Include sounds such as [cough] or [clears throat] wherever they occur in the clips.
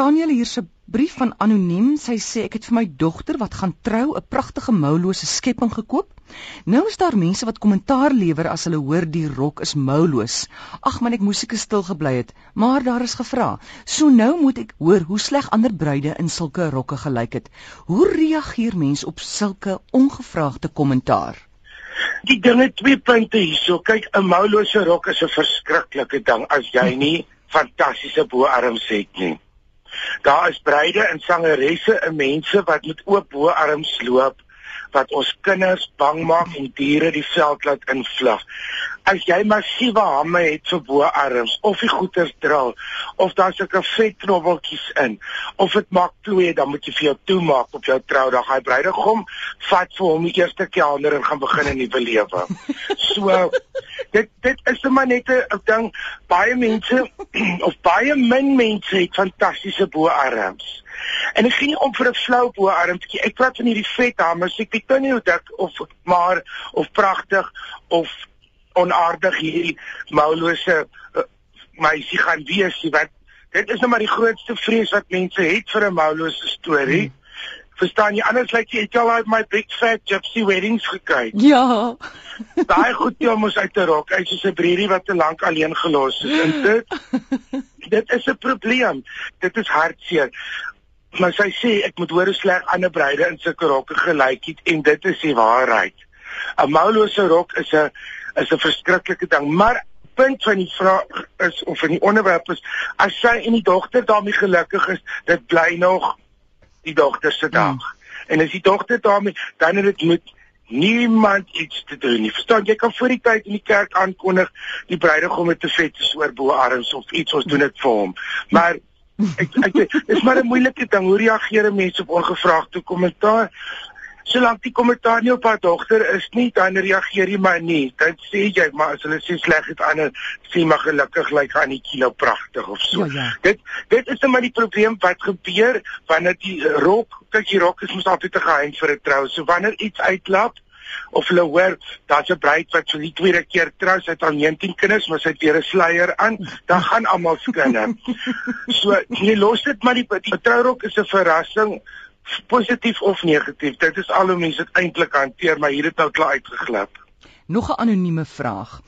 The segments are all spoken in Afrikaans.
Nathaniel hier se brief van anoniem. Sy sê ek het vir my dogter wat gaan trou 'n pragtige moulose skepping gekoop. Nou is daar mense wat kommentaar lewer as hulle hoor die rok is mouloos. Ag man, ek moes seker stil gebly het, maar daar is gevra. So nou moet ek hoor hoe sleg ander bruide in sulke rokke gelyk het. Hoe reageer mense op sulke ongevraagde kommentaar? Die dinge twee punte hierso. Kyk, 'n moulose rok is 'n verskriklike ding as jy nie fantastiese boarms het nie. Daar is bruide en sangeresse en mense wat met oop boarms loop wat ons kinders bang maak en diere die veld laat invlug. As jy massiewe hamme het vir boarms of die goeters dra of daar sulke vet knobbeltjies in of dit maak twee dan moet jy vir jou toemaak op jou troudag. Hy bruidegom vat vir hom die eerste kelner en gaan begin 'n nuwe lewe. So dit dit is maar net 'n ding baie mense [clears throat] of baie min mense het fantastiese boarms. En ek gee nie om vir 'n flou boarmtjie. Ek praat van hierdie vet hammers. Ek weet nie hoe dik of maar of pragtig of onaardig hierdie moulose uh, meisie gaan wees. Wat dit is nou maar die grootste vrees wat mense het vir 'n moulose storie. Hmm. Verstaan jy? Anders lyk jy het al uit my big fat gypsy weddings gekyk. Ja. [laughs] Daai goed jy moes uit te rok. Hy's so 'n breerie wat te lank alleen gelos is. En dit [laughs] dit is 'n probleem. Dit is hartseer. Maar sy sê ek moet hoor hoe sleg ander bruide in sulke rokke gelyk het en dit is die waarheid. 'n Moulose rok is 'n is 'n verskriklike ding, maar punt van die vraag is of in die onderwerp is as sy en die dogter daarmee gelukkig is, dit bly nog die dogter se dag. Hmm. En as die dogter daarmee dan het dit met niemand iets te doen nie. Verstaan jy kan voor die tyd in die kerk aankondig die bruidegom het te vet oor bo arms of iets ons doen dit vir hom. Maar [laughs] ek ek is maar 'n moeilike ding hoe reageer mense op ongevraagde kommentaar? Solank die kommentaar nie op haar dogter is nie, dan reageer jy maar nie. Dan sê jy maar as hulle sê sleg het ander sê maar gelukkig lyk aan die kilo pragtig of so. Ja, ja. Dit dit is net maar die probleem wat gebeur wanneer die rok, kyk die rok is mos altyd te geheim vir 'n trou. So wanneer iets uitklap of hulle hoor daar's 'n bruid wat vir die tweede keer trou, sy het al 19 kinders, maar sy het weer 'n sluier aan, dan gaan almal skinder. [laughs] so jy los dit maar die, die trourok is 'n verrassing positief of negatief. Dit is al hoe mense dit eintlik hanteer, maar hier het nou klaar uitgeglip. Nog 'n anonieme vraag.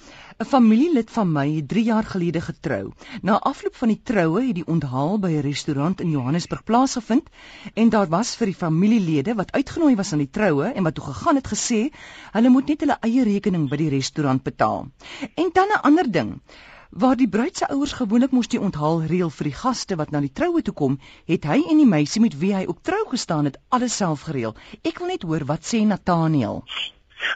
'n Familielid van my het 3 jaar gelede getrou. Na afloop van die troue het die onthaal by 'n restaurant in Johannesburg plaasgevind en daar was vir die familielede wat uitgenooi was aan die troue en wat toe gegaan het gesê, hulle moet net hulle eie rekening by die restaurant betaal. En dan 'n ander ding. Waar die bruid se ouers gewoonlik moes die onthaal reël vir die gaste wat na die troue toe kom, het hy en die meisie met wie hy op trou gestaan het, alles self gereël. Ek wil net hoor wat sê Nathaniel.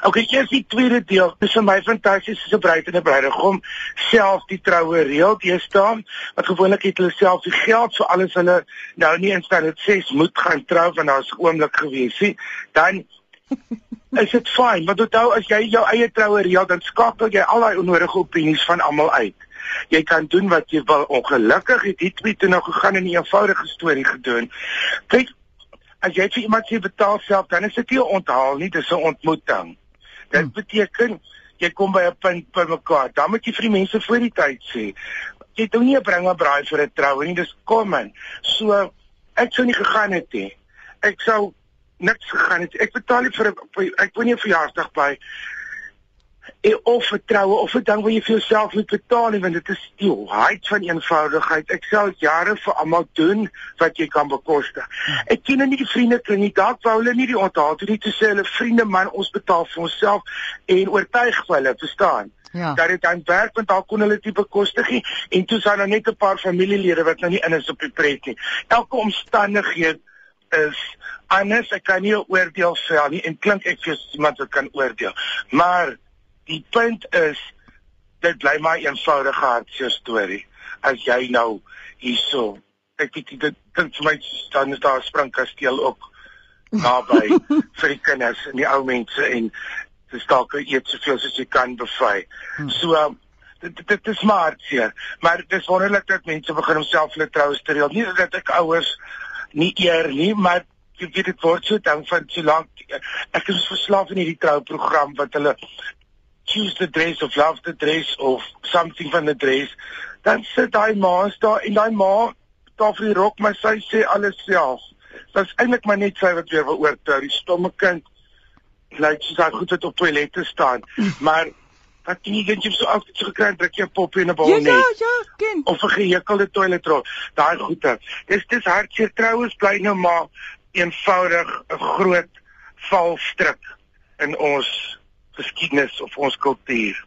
OK, hier is die tweede deel. Dit is vir my fantasties as 'n bruid en 'n bruidegom self die troue reël. Jy staan wat gewoonlik het hulle self die geld vir alles hulle nou nie instel het sê moet gaan trou want daar's 'n oomblik gewees, sien. Dan is dit fyn, want onthou as jy jou eie troue reël, dan skakel jy al daai onnodige opinies van almal uit. Jy kan doen wat jy wil. Ongelukkig het dit twee toe nou gegaan en 'n eenvoudige storie gedoen. Kyk, as jy vir iemand sê betaal self, dan is dit nie 'n onthaal nie, dis 'n ontmoeting. Dit hmm. beteken jy kom by 'n punt by mekaar. Dan moet jy vir die mense voor die tyd sê. Jy doen nie 'n bring 'n braai vir 'n troue nie, dis kom in. So ek sou nie gegaan het nie. Ek sou niks gegaan het. Ek betaal nie vir 'n ek woon nie 'n verjaarsdag by en of vertroue of 'n ding wat jy vir jouself moet betaal nie want dit is die height van eenvoudigheid. Ek sal jare vir almal doen wat jy kan bekostig. Ek ken nie die vriende kring nie. Dalk wou hulle nie die onthaal toe nie te sê hulle vriende man ons betaal vir onsself en oortuig hulle, verstaan? Ja. Dat dit dan werk want daar kon hulle dit bekostig nie en toe sal daar net 'n paar familielede wat nou nie in is op die pret nie. Elke omstandigheid is anders. Ek kan nie 'n oordeel vel nie en klink ek vir iemand wat kan oordeel. Maar die punt is dit bly maar 'n eenvoudige hartseer storie as jy nou hierso ek weet dit dink vir my staan is daar 'n springkasteel ook naby [laughs] vir die kinders en die ou mense en dis dalk eet soveel soos jy kan bevry. Hmm. So um, dit dit is maar hartseer, maar dit is wonderlik dat mense begin homself hulle troue te reël. Nie dat ek ouers nie eer nie, maar jy weet dit word so dan van so lank ek is verslaaf aan hierdie trouprogram wat hulle choose the dress of love the dress of something van the dress dan sit daai ma daar en daai ma betaal vir die rok, maar sy sê alles self. Dit's eintlik maar net sy wat weer wil oortrou, die stomme kind. Lyk soos hy goed het op toilette staan, maar wat jy dink jy so altyd so gekry druk jy 'n poppie in 'n bal Ja, net. ja, ja, ken. of 'n gehekelde toiletrol. Daai goeie. Dis dis hartseer troues bly nou maar eenvoudig 'n groot valstrik in ons geskiedenis of ons kultuur.